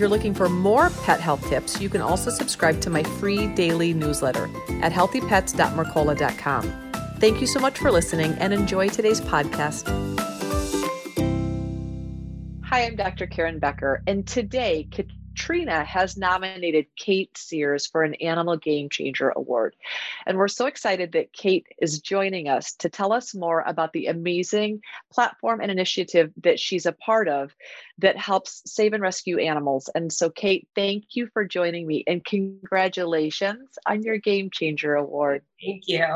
You're looking for more pet health tips, you can also subscribe to my free daily newsletter at healthypets.mercola.com. Thank you so much for listening and enjoy today's podcast. Hi, I'm Dr. Karen Becker, and today Katrina has nominated Kate Sears for an Animal Game Changer Award. And we're so excited that Kate is joining us to tell us more about the amazing platform and initiative that she's a part of that helps save and rescue animals. And so, Kate, thank you for joining me and congratulations on your Game Changer Award. Thank you.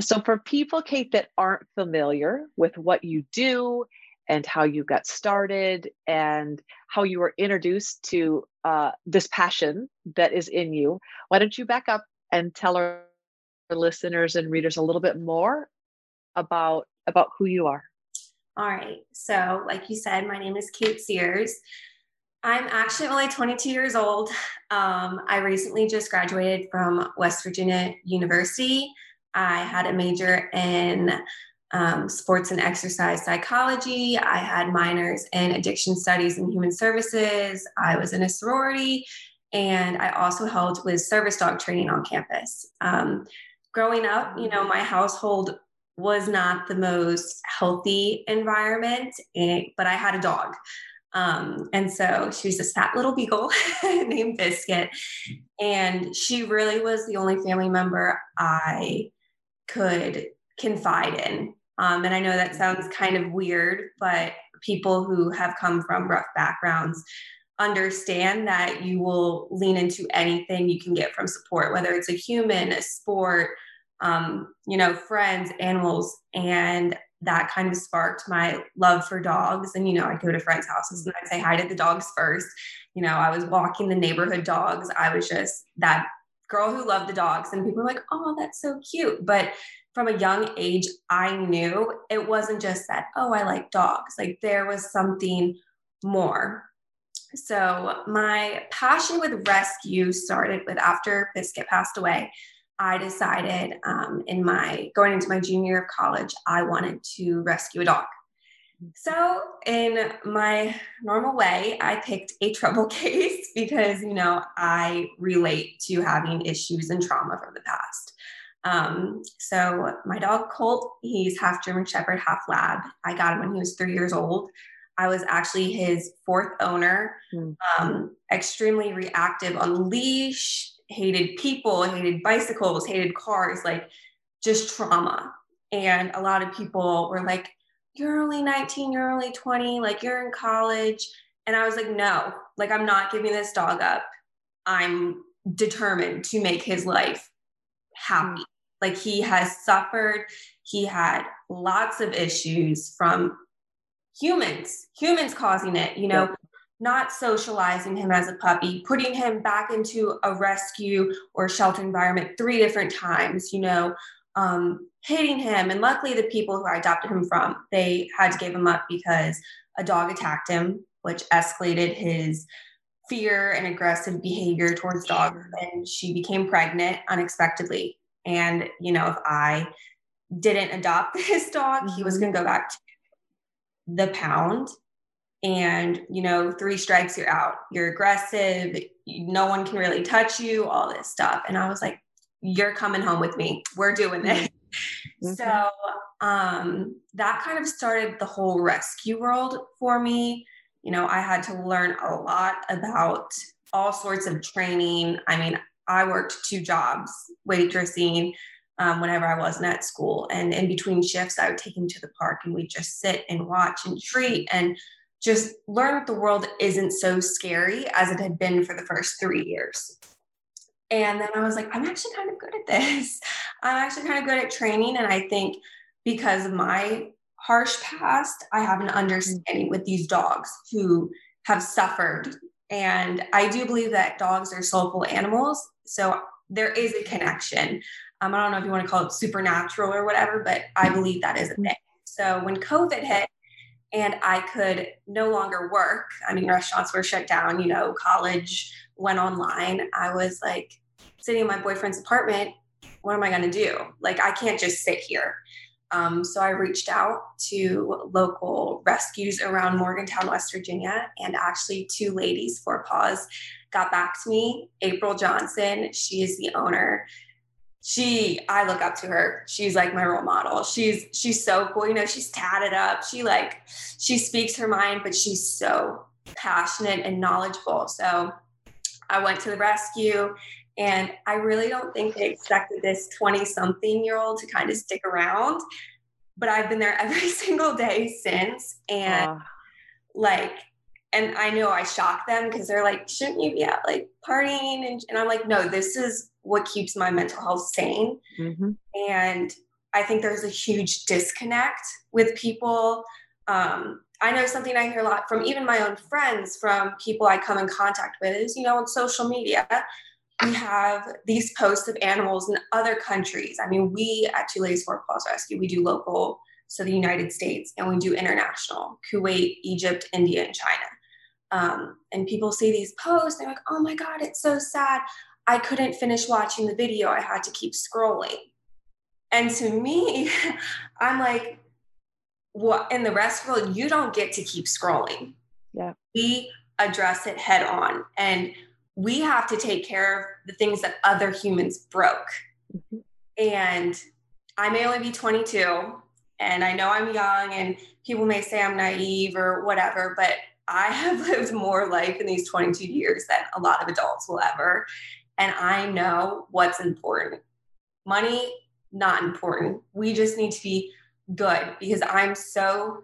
So, for people, Kate, that aren't familiar with what you do and how you got started and how you were introduced to uh, this passion that is in you. Why don't you back up and tell our listeners and readers a little bit more about about who you are? All right. So, like you said, my name is Kate Sears. I'm actually only 22 years old. Um, I recently just graduated from West Virginia University. I had a major in um, sports and exercise psychology. I had minors in addiction studies and human services. I was in a sorority, and I also helped with service dog training on campus. Um, growing up, you know, my household was not the most healthy environment, and, but I had a dog. Um, and so she was this fat little beagle named Biscuit. And she really was the only family member I could confide in um, and I know that sounds kind of weird, but people who have come from rough backgrounds understand that you will lean into anything you can get from support, whether it's a human, a sport, um, you know, friends, animals. And that kind of sparked my love for dogs. And, you know, I'd go to friends' houses and I'd say hi to the dogs first. You know, I was walking the neighborhood dogs. I was just that girl who loved the dogs. And people were like, oh, that's so cute. But from a young age, I knew it wasn't just that, oh, I like dogs. Like there was something more. So my passion with rescue started with after Biscuit passed away. I decided um, in my going into my junior year of college, I wanted to rescue a dog. So, in my normal way, I picked a trouble case because, you know, I relate to having issues and trauma from the past. Um, so my dog Colt, he's half German Shepherd, half Lab. I got him when he was three years old. I was actually his fourth owner. Mm. Um, extremely reactive on leash, hated people, hated bicycles, hated cars, like just trauma. And a lot of people were like, "You're only 19. You're only 20. Like you're in college." And I was like, "No, like I'm not giving this dog up. I'm determined to make his life happy. Like he has suffered, he had lots of issues from humans, humans causing it, you know, not socializing him as a puppy, putting him back into a rescue or shelter environment three different times, you know, um, hitting him. And luckily, the people who I adopted him from, they had to give him up because a dog attacked him, which escalated his fear and aggressive behavior towards dogs. And she became pregnant unexpectedly. And, you know, if I didn't adopt this dog, mm-hmm. he was mm-hmm. going to go back to the pound. And, you know, three strikes, you're out. You're aggressive. No one can really touch you, all this stuff. And I was like, you're coming home with me. We're doing this. Mm-hmm. So um, that kind of started the whole rescue world for me. You know, I had to learn a lot about all sorts of training. I mean, I worked two jobs, waitressing, um, whenever I wasn't at school. And in between shifts, I would take him to the park and we'd just sit and watch and treat and just learn that the world isn't so scary as it had been for the first three years. And then I was like, I'm actually kind of good at this. I'm actually kind of good at training. And I think because of my harsh past, I have an understanding with these dogs who have suffered. And I do believe that dogs are soulful animals so there is a connection. Um, I don't know if you want to call it supernatural or whatever, but I believe that is a thing. So when COVID hit and I could no longer work, I mean, restaurants were shut down, you know, college went online. I was like sitting in my boyfriend's apartment. What am I going to do? Like, I can't just sit here. Um, so I reached out to local rescues around Morgantown, West Virginia, and actually two ladies, Four Paws, got back to me. April Johnson, she is the owner. She, I look up to her. She's like my role model. She's she's so cool. You know, she's tatted up. She like she speaks her mind, but she's so passionate and knowledgeable. So I went to the rescue and I really don't think they expected this 20 something year old to kind of stick around. But I've been there every single day since. And uh. like, and I know I shock them because they're like, shouldn't you be out like partying? And, and, I'm like, no, this is what keeps my mental health sane. Mm-hmm. And I think there's a huge disconnect with people. Um, I know something I hear a lot from even my own friends, from people I come in contact with, is, you know, on social media, we have these posts of animals in other countries. I mean, we at Two Ladies Four Paws Rescue, we do local, so the United States, and we do international, Kuwait, Egypt, India, and China. Um, and people see these posts, they're like, oh my God, it's so sad. I couldn't finish watching the video. I had to keep scrolling. And to me, I'm like, what in the rest of the world, you don't get to keep scrolling. Yeah. We address it head on. And we have to take care of the things that other humans broke. Mm-hmm. And I may only be 22 and I know I'm young and people may say I'm naive or whatever, but I have lived more life in these 22 years than a lot of adults will ever. And I know what's important. Money, not important. We just need to be good because I'm so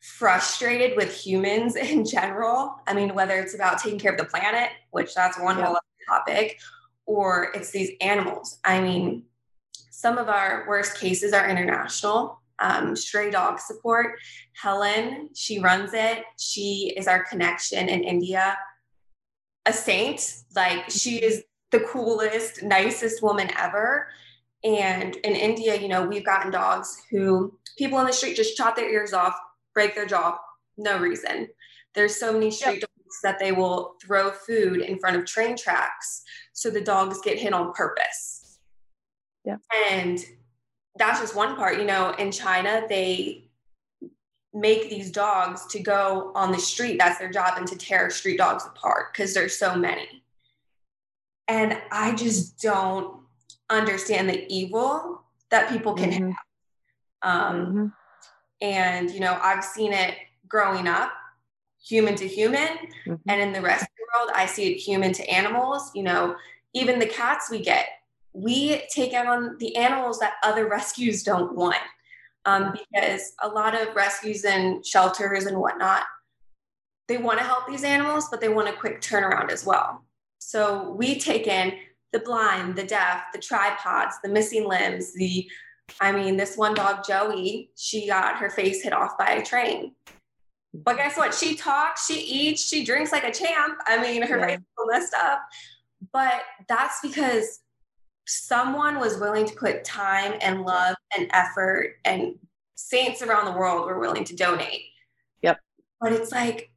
frustrated with humans in general. I mean, whether it's about taking care of the planet, which that's one yeah. whole other topic, or it's these animals. I mean, some of our worst cases are international. Um, stray dog support. Helen, she runs it. She is our connection in India. A saint, like she is the coolest, nicest woman ever. And in India, you know, we've gotten dogs who people in the street just chop their ears off, break their jaw, no reason. There's so many street yep. dogs that they will throw food in front of train tracks so the dogs get hit on purpose. Yeah. And that's just one part. You know, in China, they make these dogs to go on the street. That's their job and to tear street dogs apart because there's so many. And I just don't understand the evil that people can mm-hmm. have. Um, mm-hmm. And, you know, I've seen it growing up, human to human. Mm-hmm. And in the rest of the world, I see it human to animals. You know, even the cats we get, we take out on the animals that other rescues don't want. Um, because a lot of rescues and shelters and whatnot, they want to help these animals, but they want a quick turnaround as well. So we take in the blind, the deaf, the tripods, the missing limbs, the I mean, this one dog, Joey, she got her face hit off by a train. But guess what? She talks, she eats, she drinks like a champ. I mean, her yeah. face is messed up. But that's because someone was willing to put time and love and effort, and saints around the world were willing to donate. Yep. But it's like,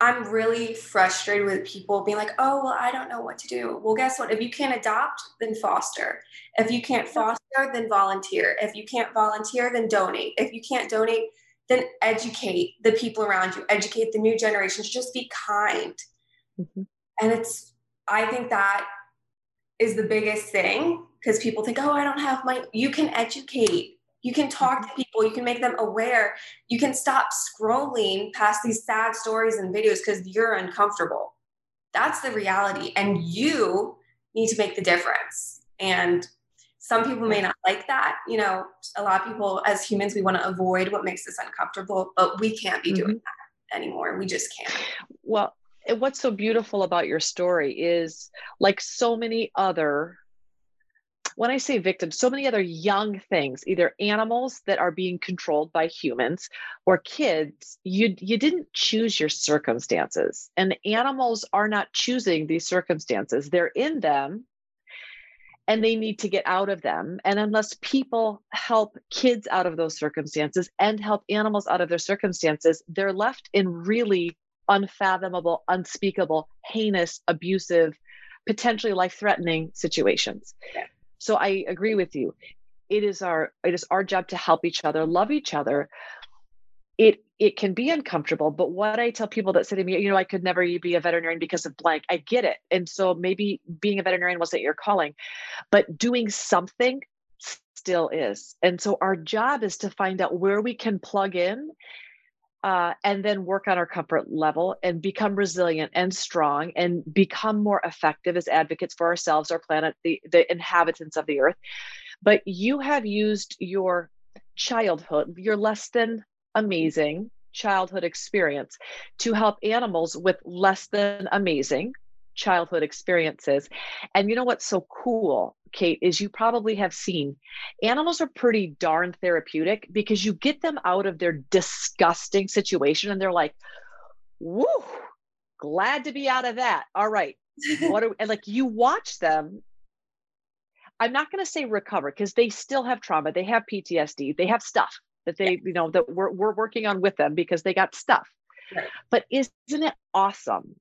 I'm really frustrated with people being like, oh, well, I don't know what to do. Well, guess what? If you can't adopt, then foster. If you can't foster, then volunteer. If you can't volunteer, then donate. If you can't donate, then educate the people around you, educate the new generations, just be kind. Mm-hmm. And it's, I think that is the biggest thing because people think, oh, I don't have my, you can educate you can talk to people, you can make them aware. You can stop scrolling past these sad stories and videos because you're uncomfortable. That's the reality. And you need to make the difference. And some people may not like that. You know, a lot of people, as humans, we want to avoid what makes us uncomfortable, but we can't be doing mm-hmm. that anymore. We just can't. Well, what's so beautiful about your story is like so many other when I say victims, so many other young things, either animals that are being controlled by humans or kids, you you didn't choose your circumstances. And animals are not choosing these circumstances. They're in them and they need to get out of them. And unless people help kids out of those circumstances and help animals out of their circumstances, they're left in really unfathomable, unspeakable, heinous, abusive, potentially life threatening situations. Yeah. So I agree with you. It is our it is our job to help each other, love each other. It it can be uncomfortable, but what I tell people that say to me, you know, I could never be a veterinarian because of blank. I get it. And so maybe being a veterinarian wasn't your calling, but doing something still is. And so our job is to find out where we can plug in uh, and then work on our comfort level and become resilient and strong and become more effective as advocates for ourselves, our planet, the, the inhabitants of the earth. But you have used your childhood, your less than amazing childhood experience to help animals with less than amazing childhood experiences. And you know what's so cool, Kate, is you probably have seen animals are pretty darn therapeutic because you get them out of their disgusting situation and they're like, woo, glad to be out of that. All right. What are and like you watch them I'm not going to say recover because they still have trauma. They have PTSD. They have stuff that they, yeah. you know, that we're, we're working on with them because they got stuff. Right. But isn't it awesome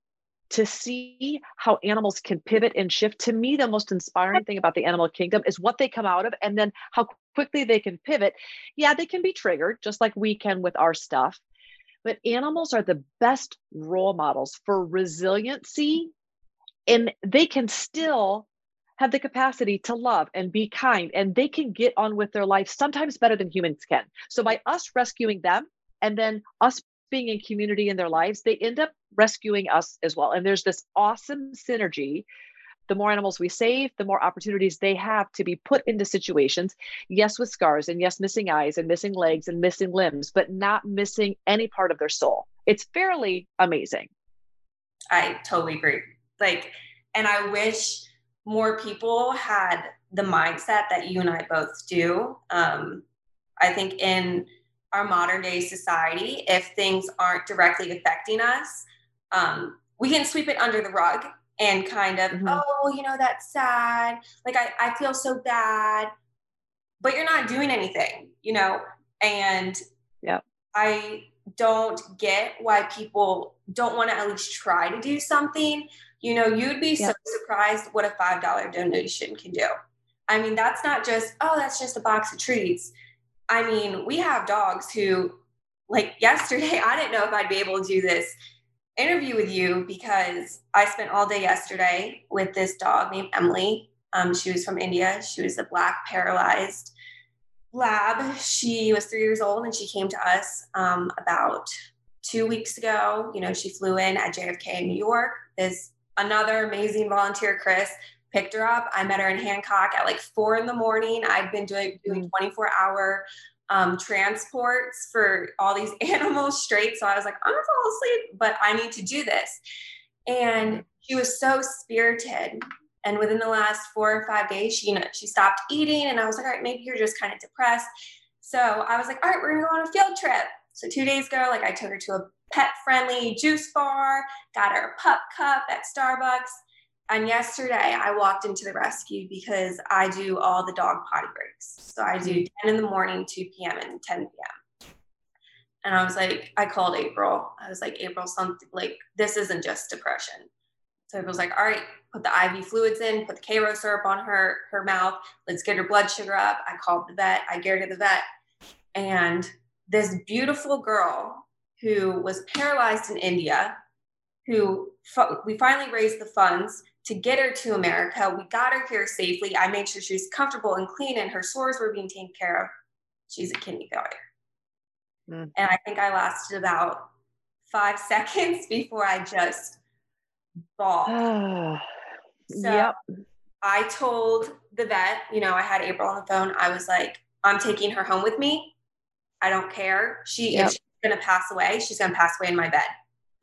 to see how animals can pivot and shift? To me, the most inspiring thing about the animal kingdom is what they come out of and then how quickly they can pivot. Yeah, they can be triggered just like we can with our stuff. But animals are the best role models for resiliency and they can still have the capacity to love and be kind and they can get on with their life sometimes better than humans can. So by us rescuing them and then us being in community in their lives, they end up rescuing us as well. And there's this awesome synergy. The more animals we save, the more opportunities they have to be put into situations, yes, with scars and yes, missing eyes and missing legs and missing limbs, but not missing any part of their soul. It's fairly amazing. I totally agree. Like, and I wish more people had the mindset that you and I both do. Um, I think in our modern day society, if things aren't directly affecting us, um, we can sweep it under the rug and kind of, mm-hmm. oh, you know, that's sad. Like, I, I feel so bad, but you're not doing anything, you know? And yeah, I don't get why people don't want to at least try to do something you know, you'd be yep. so surprised what a $5 donation can do. I mean, that's not just, oh, that's just a box of treats. I mean, we have dogs who, like yesterday, I didn't know if I'd be able to do this interview with you because I spent all day yesterday with this dog named Emily. Um, she was from India. She was a black paralyzed lab. She was three years old and she came to us um, about two weeks ago. You know, she flew in at JFK in New York. This another amazing volunteer, Chris, picked her up. I met her in Hancock at like four in the morning. I'd been doing doing mm. 24 hour um, transports for all these animals straight. So I was like, I'm gonna fall asleep, but I need to do this. And she was so spirited. And within the last four or five days, she, you know, she stopped eating. And I was like, all right, maybe you're just kind of depressed. So I was like, all right, we're gonna go on a field trip. So two days ago, like I took her to a pet friendly juice bar, got her a pup cup at Starbucks. And yesterday I walked into the rescue because I do all the dog potty breaks. So I do mm-hmm. 10 in the morning, 2 p.m., and 10 p.m. And I was like, I called April. I was like, April, something like this isn't just depression. So April's like, all right, put the IV fluids in, put the Karo syrup on her her mouth. Let's get her blood sugar up. I called the vet. I get her to the vet, and this beautiful girl who was paralyzed in India, who we finally raised the funds to get her to America. We got her here safely. I made sure she was comfortable and clean and her sores were being taken care of. She's a kidney failure. Mm. And I think I lasted about five seconds before I just bawled. so yep. I told the vet, you know, I had April on the phone. I was like, I'm taking her home with me. I don't care. She yep. if she's gonna pass away, she's gonna pass away in my bed.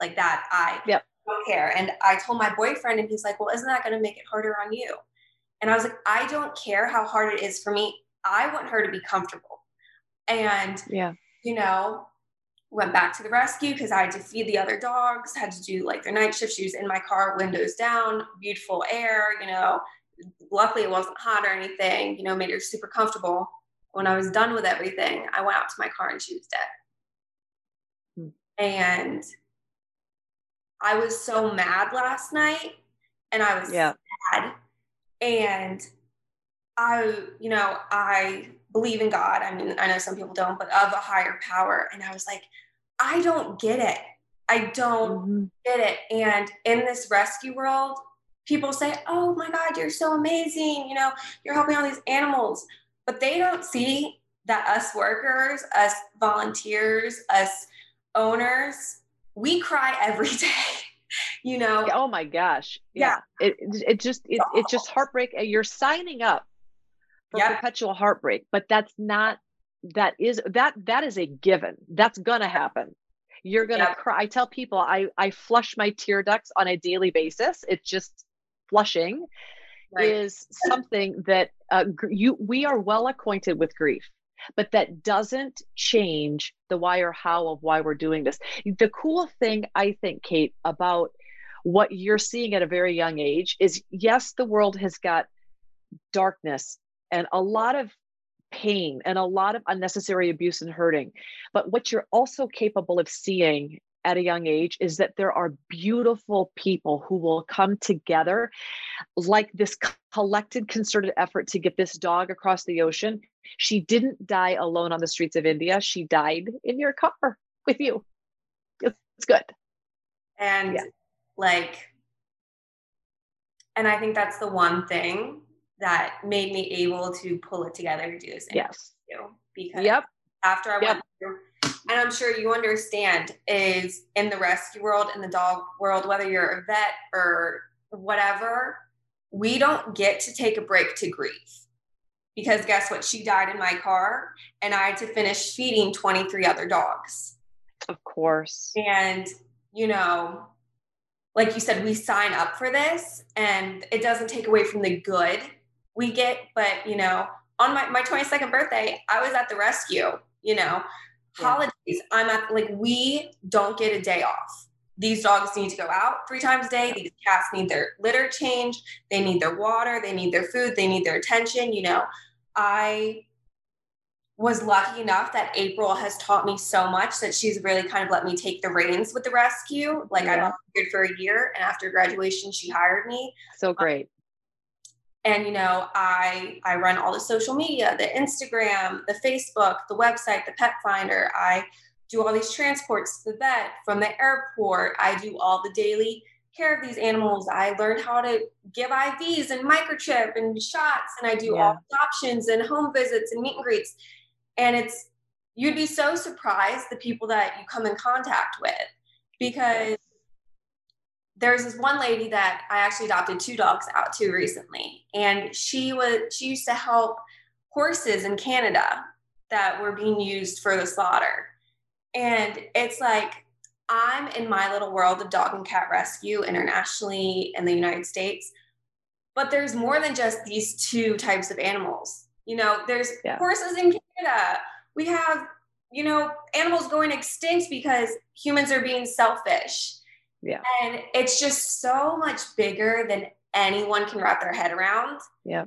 Like that. I yep. Don't care. And I told my boyfriend, and he's like, Well, isn't that gonna make it harder on you? And I was like, I don't care how hard it is for me. I want her to be comfortable. And yeah, you know, went back to the rescue because I had to feed the other dogs, had to do like their night shift. She was in my car, windows down, beautiful air, you know, luckily it wasn't hot or anything, you know, made her super comfortable. When I was done with everything, I went out to my car and she was dead. Hmm. And I was so mad last night and I was yeah. sad. And I, you know, I believe in God. I mean, I know some people don't, but of a higher power. And I was like, I don't get it. I don't mm-hmm. get it. And in this rescue world, people say, Oh my God, you're so amazing. You know, you're helping all these animals. But they don't see that us workers, us volunteers, us owners, we cry every day. you know? Oh my gosh. Yeah, yeah. It, it just it, it's just heartbreak you're signing up for perpetual heartbreak but that's not that is that that is a given. That's gonna happen. You're gonna cry. I tell people i i flush my tear ducts on a daily basis. It's just flushing right. is something that uh, you we are well acquainted with grief but that doesn't change the why or how of why we're doing this. The cool thing, I think, Kate, about what you're seeing at a very young age is yes, the world has got darkness and a lot of pain and a lot of unnecessary abuse and hurting. But what you're also capable of seeing at a young age is that there are beautiful people who will come together like this collected concerted effort to get this dog across the ocean she didn't die alone on the streets of india she died in your car with you it's good and yeah. like and i think that's the one thing that made me able to pull it together to do this yes because yep after i yep. went through and I'm sure you understand, is in the rescue world, in the dog world, whether you're a vet or whatever, we don't get to take a break to grieve. Because guess what? She died in my car, and I had to finish feeding 23 other dogs. Of course. And, you know, like you said, we sign up for this, and it doesn't take away from the good we get. But, you know, on my, my 22nd birthday, I was at the rescue, you know, holidays i'm at like we don't get a day off these dogs need to go out three times a day these cats need their litter changed they need their water they need their food they need their attention you know i was lucky enough that april has taught me so much that she's really kind of let me take the reins with the rescue. Like yeah. i volunteered for a year and after graduation she hired me. So um, great. and you know i i run all the social media the instagram the facebook the website the pet finder. I do all these transports to the vet from the airport. I do all the daily care of these animals i learned how to give ivs and microchip and shots and i do yeah. all adoptions and home visits and meet and greets and it's you'd be so surprised the people that you come in contact with because there's this one lady that I actually adopted two dogs out to recently, and she was she used to help horses in Canada that were being used for the slaughter. And it's like I'm in my little world of dog and cat rescue internationally in the United States, but there's more than just these two types of animals. You know, there's yeah. horses in Canada. We have, you know, animals going extinct because humans are being selfish yeah. And it's just so much bigger than anyone can wrap their head around. Yeah.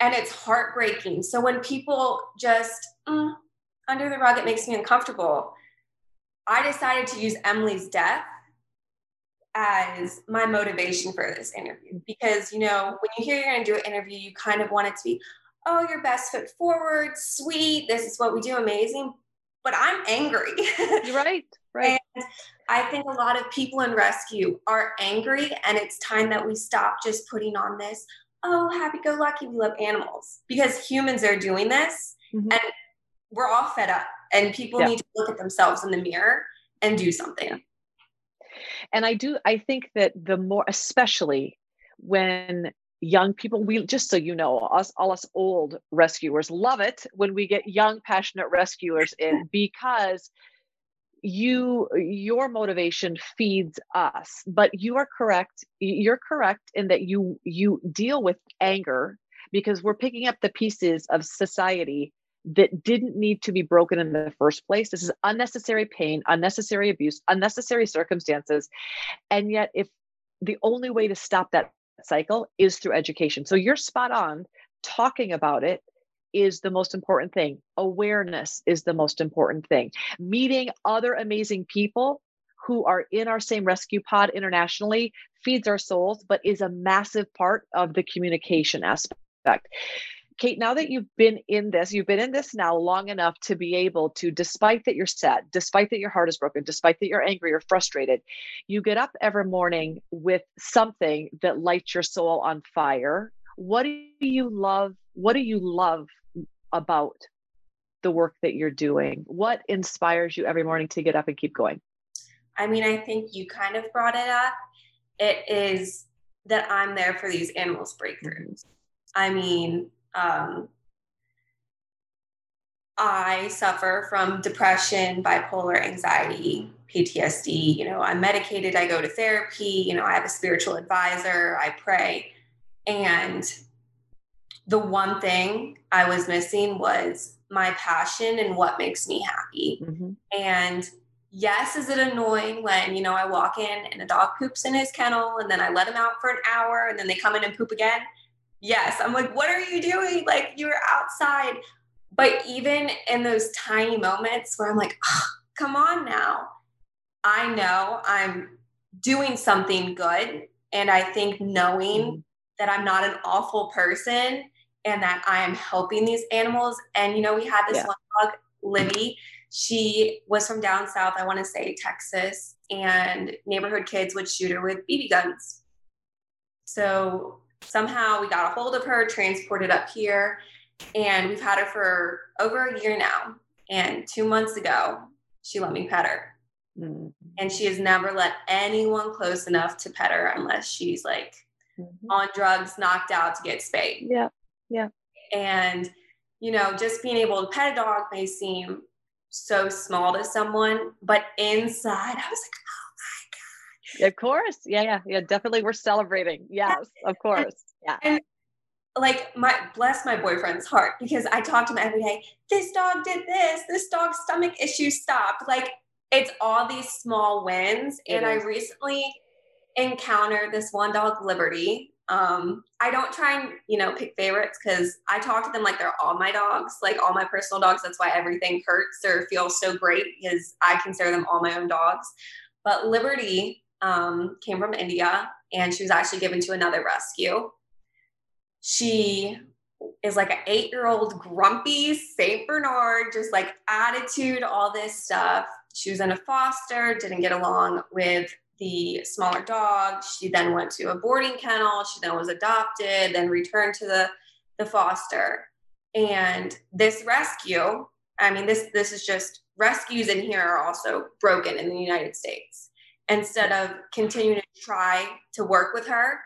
And it's heartbreaking. So when people just mm, under the rug, it makes me uncomfortable. I decided to use Emily's death as my motivation for this interview because you know when you hear you're going to do an interview you kind of want it to be oh your best foot forward sweet this is what we do amazing. But i'm angry. Right right. And I think a lot of people in rescue are angry, and it's time that we stop just putting on this, oh, happy go lucky, we love animals, because humans are doing this, mm-hmm. and we're all fed up, and people yeah. need to look at themselves in the mirror and do something. And I do, I think that the more, especially when young people we just so you know us all us old rescuers love it when we get young passionate rescuers in because you your motivation feeds us but you are correct you're correct in that you you deal with anger because we're picking up the pieces of society that didn't need to be broken in the first place this is unnecessary pain unnecessary abuse unnecessary circumstances and yet if the only way to stop that cycle is through education. So you're spot on. Talking about it is the most important thing. Awareness is the most important thing. Meeting other amazing people who are in our same rescue pod internationally feeds our souls, but is a massive part of the communication aspect. Kate, now that you've been in this, you've been in this now long enough to be able to, despite that you're sad, despite that your heart is broken, despite that you're angry or frustrated, you get up every morning with something that lights your soul on fire. What do you love? What do you love about the work that you're doing? What inspires you every morning to get up and keep going? I mean, I think you kind of brought it up. It is that I'm there for these animals' breakthroughs. Mm-hmm. I mean, um, I suffer from depression, bipolar anxiety, PTSD. You know, I'm medicated, I go to therapy, you know, I have a spiritual advisor, I pray. And the one thing I was missing was my passion and what makes me happy. Mm-hmm. And yes, is it annoying when, you know, I walk in and the dog poops in his kennel and then I let him out for an hour and then they come in and poop again? Yes. I'm like what are you doing? Like you're outside. But even in those tiny moments where i'm like oh, come on now. I know i'm doing something good and i think knowing mm-hmm. that i'm not an awful person and that i am helping these animals. And you know we had this yeah. one dog libby. She was from down south i want to say texas and neighborhood kids would shoot her with bb guns. So somehow we got a hold of her, transported up here, and we've had her for over a year now. And two months ago, she let me pet her. Mm-hmm. And she has never let anyone close enough to pet her unless she's like mm-hmm. on drugs, knocked out to get spayed. Yeah. Yeah. And, you know, just being able to pet a dog may seem so small to someone, but inside, I was like, of course. Yeah, yeah, yeah. Definitely we're celebrating. Yes, of course. Yeah. And like my bless my boyfriend's heart because I talk to him every day. This dog did this, this dog's stomach issue stopped. Like it's all these small wins. It and is. I recently encountered this one dog, Liberty. Um, I don't try and you know pick favorites because I talk to them like they're all my dogs, like all my personal dogs. That's why everything hurts or feels so great because I consider them all my own dogs. But Liberty um, came from India and she was actually given to another rescue. She is like an eight year old grumpy St. Bernard, just like attitude, all this stuff. She was in a foster, didn't get along with the smaller dog. She then went to a boarding kennel. She then was adopted, then returned to the, the foster. And this rescue, I mean, this this is just rescues in here are also broken in the United States instead of continuing to try to work with her,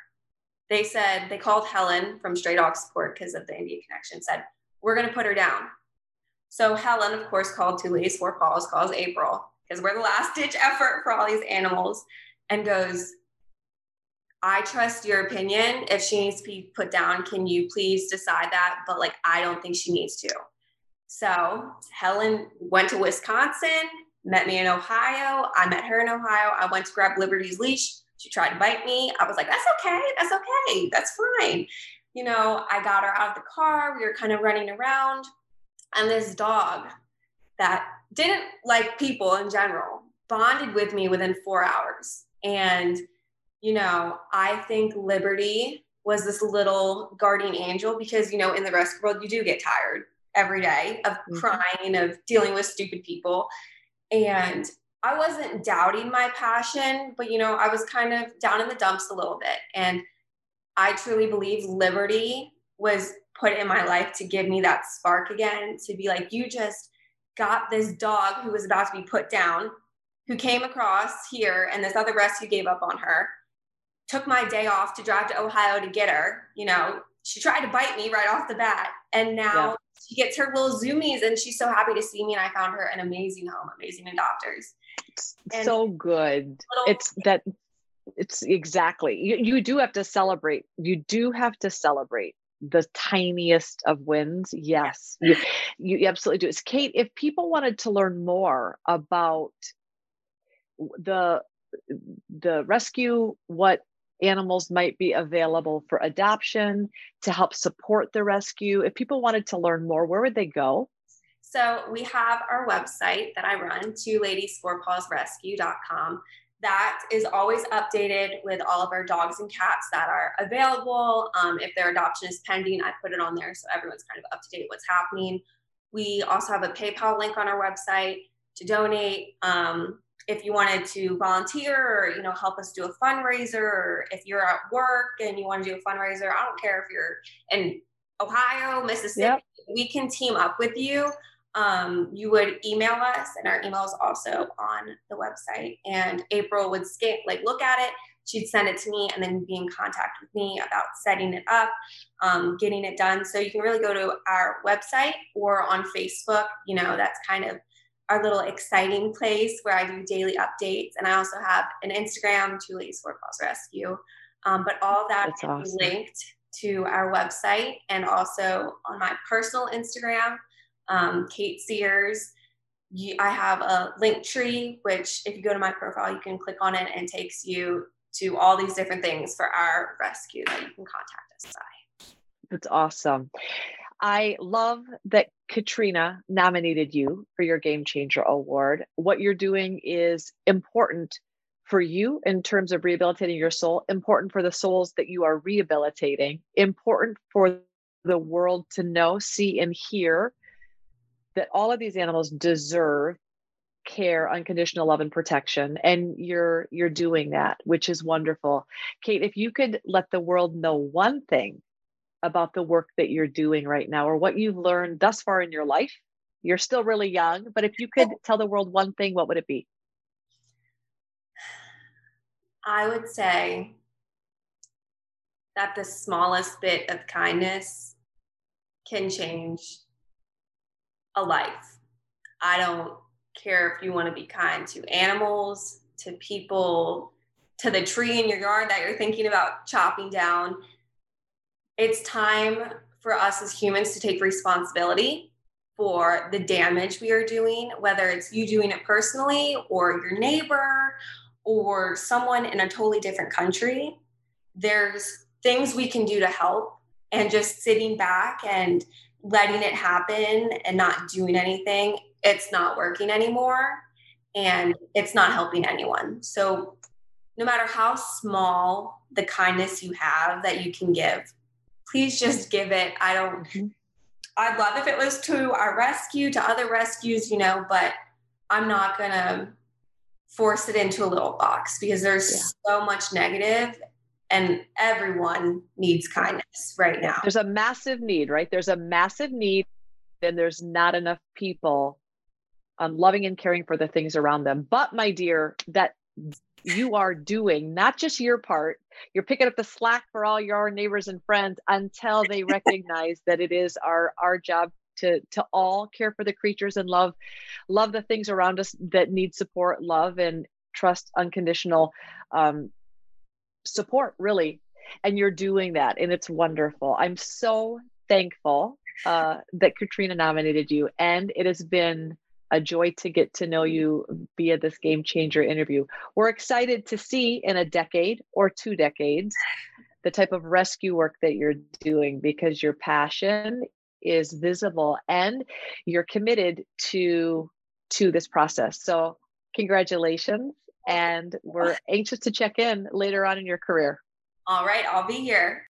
they said they called Helen from Straight Support because of the India connection, said, We're going to put her down. So Helen, of course, called Ladies Four Paws, calls April because we're the last ditch effort for all these animals, and goes, I trust your opinion. If she needs to be put down, can you please decide that? But like, I don't think she needs to. So Helen went to Wisconsin, met me in Ohio. I met her in Ohio. I went to grab Liberty's leash. She tried to bite me. I was like, that's okay. That's okay. That's fine. You know, I got her out of the car. We were kind of running around. And this dog that didn't like people in general bonded with me within four hours. And, you know, I think Liberty was this little guardian angel because, you know, in the rest of the world, you do get tired every day of mm-hmm. crying, of dealing with stupid people. And I wasn't doubting my passion, but you know, I was kind of down in the dumps a little bit. And I truly believe liberty was put in my life to give me that spark again to be like, you just got this dog who was about to be put down, who came across here, and this other rescue gave up on her. Took my day off to drive to Ohio to get her. You know, she tried to bite me right off the bat. And now yeah she gets her little zoomies and she's so happy to see me. And I found her an amazing home, amazing adopters. It's so good. It's that it's exactly you, you do have to celebrate. You do have to celebrate the tiniest of wins. Yes, you, you absolutely do. It's Kate. If people wanted to learn more about the the rescue, what animals might be available for adoption to help support the rescue. If people wanted to learn more, where would they go? So we have our website that I run, two ladiesfourpawsrescue.com. That is always updated with all of our dogs and cats that are available. Um, if their adoption is pending, I put it on there so everyone's kind of up to date what's happening. We also have a PayPal link on our website to donate. Um, if you wanted to volunteer or you know help us do a fundraiser, or if you're at work and you want to do a fundraiser, I don't care if you're in Ohio, Mississippi, yep. we can team up with you um, you would email us, and our email is also on the website. And April would scan, like look at it. She'd send it to me, and then be in contact with me about setting it up, um, getting it done. So you can really go to our website or on Facebook. You know, that's kind of our little exciting place where I do daily updates, and I also have an Instagram, Ladies Four Paws Rescue. Um, but all that is awesome. linked to our website and also on my personal Instagram um, Kate Sears. You, I have a link tree, which if you go to my profile, you can click on it and it takes you to all these different things for our rescue that you can contact us by. That's awesome. I love that Katrina nominated you for your Game Changer Award. What you're doing is important for you in terms of rehabilitating your soul, important for the souls that you are rehabilitating, important for the world to know, see, and hear that all of these animals deserve care unconditional love and protection and you're you're doing that which is wonderful kate if you could let the world know one thing about the work that you're doing right now or what you've learned thus far in your life you're still really young but if you could tell the world one thing what would it be i would say that the smallest bit of kindness can change a life. I don't care if you want to be kind to animals, to people, to the tree in your yard that you're thinking about chopping down. It's time for us as humans to take responsibility for the damage we are doing, whether it's you doing it personally or your neighbor or someone in a totally different country. There's things we can do to help, and just sitting back and letting it happen and not doing anything, it's not working anymore and it's not helping anyone. So, no matter how small the kindness you have that you can give, please just give it. I don't, mm-hmm. I'd love if it was to our rescue, to other rescues, you know, but I'm not going to force it into a little box because there's yeah. so much negative and everyone needs kindness right now. There's a massive need, right? There's a massive need, and there's not enough people um, loving and caring for the things around them. But, my dear, that you are doing not just your part, you're picking up the slack for all your neighbors and friends until they recognize that it is our our job to to all care for the creatures and love love the things around us that need support love and trust unconditional um, support really. And you're doing that and it's wonderful. I'm so thankful uh, that katrina nominated you and it has been a joy to get to know mm-hmm. you via this game changer interview we're excited to see in a decade or two decades the type of rescue work that you're doing because your passion is visible and you're committed to to this process so congratulations and we're anxious to check in later on in your career. All right, I'll be here.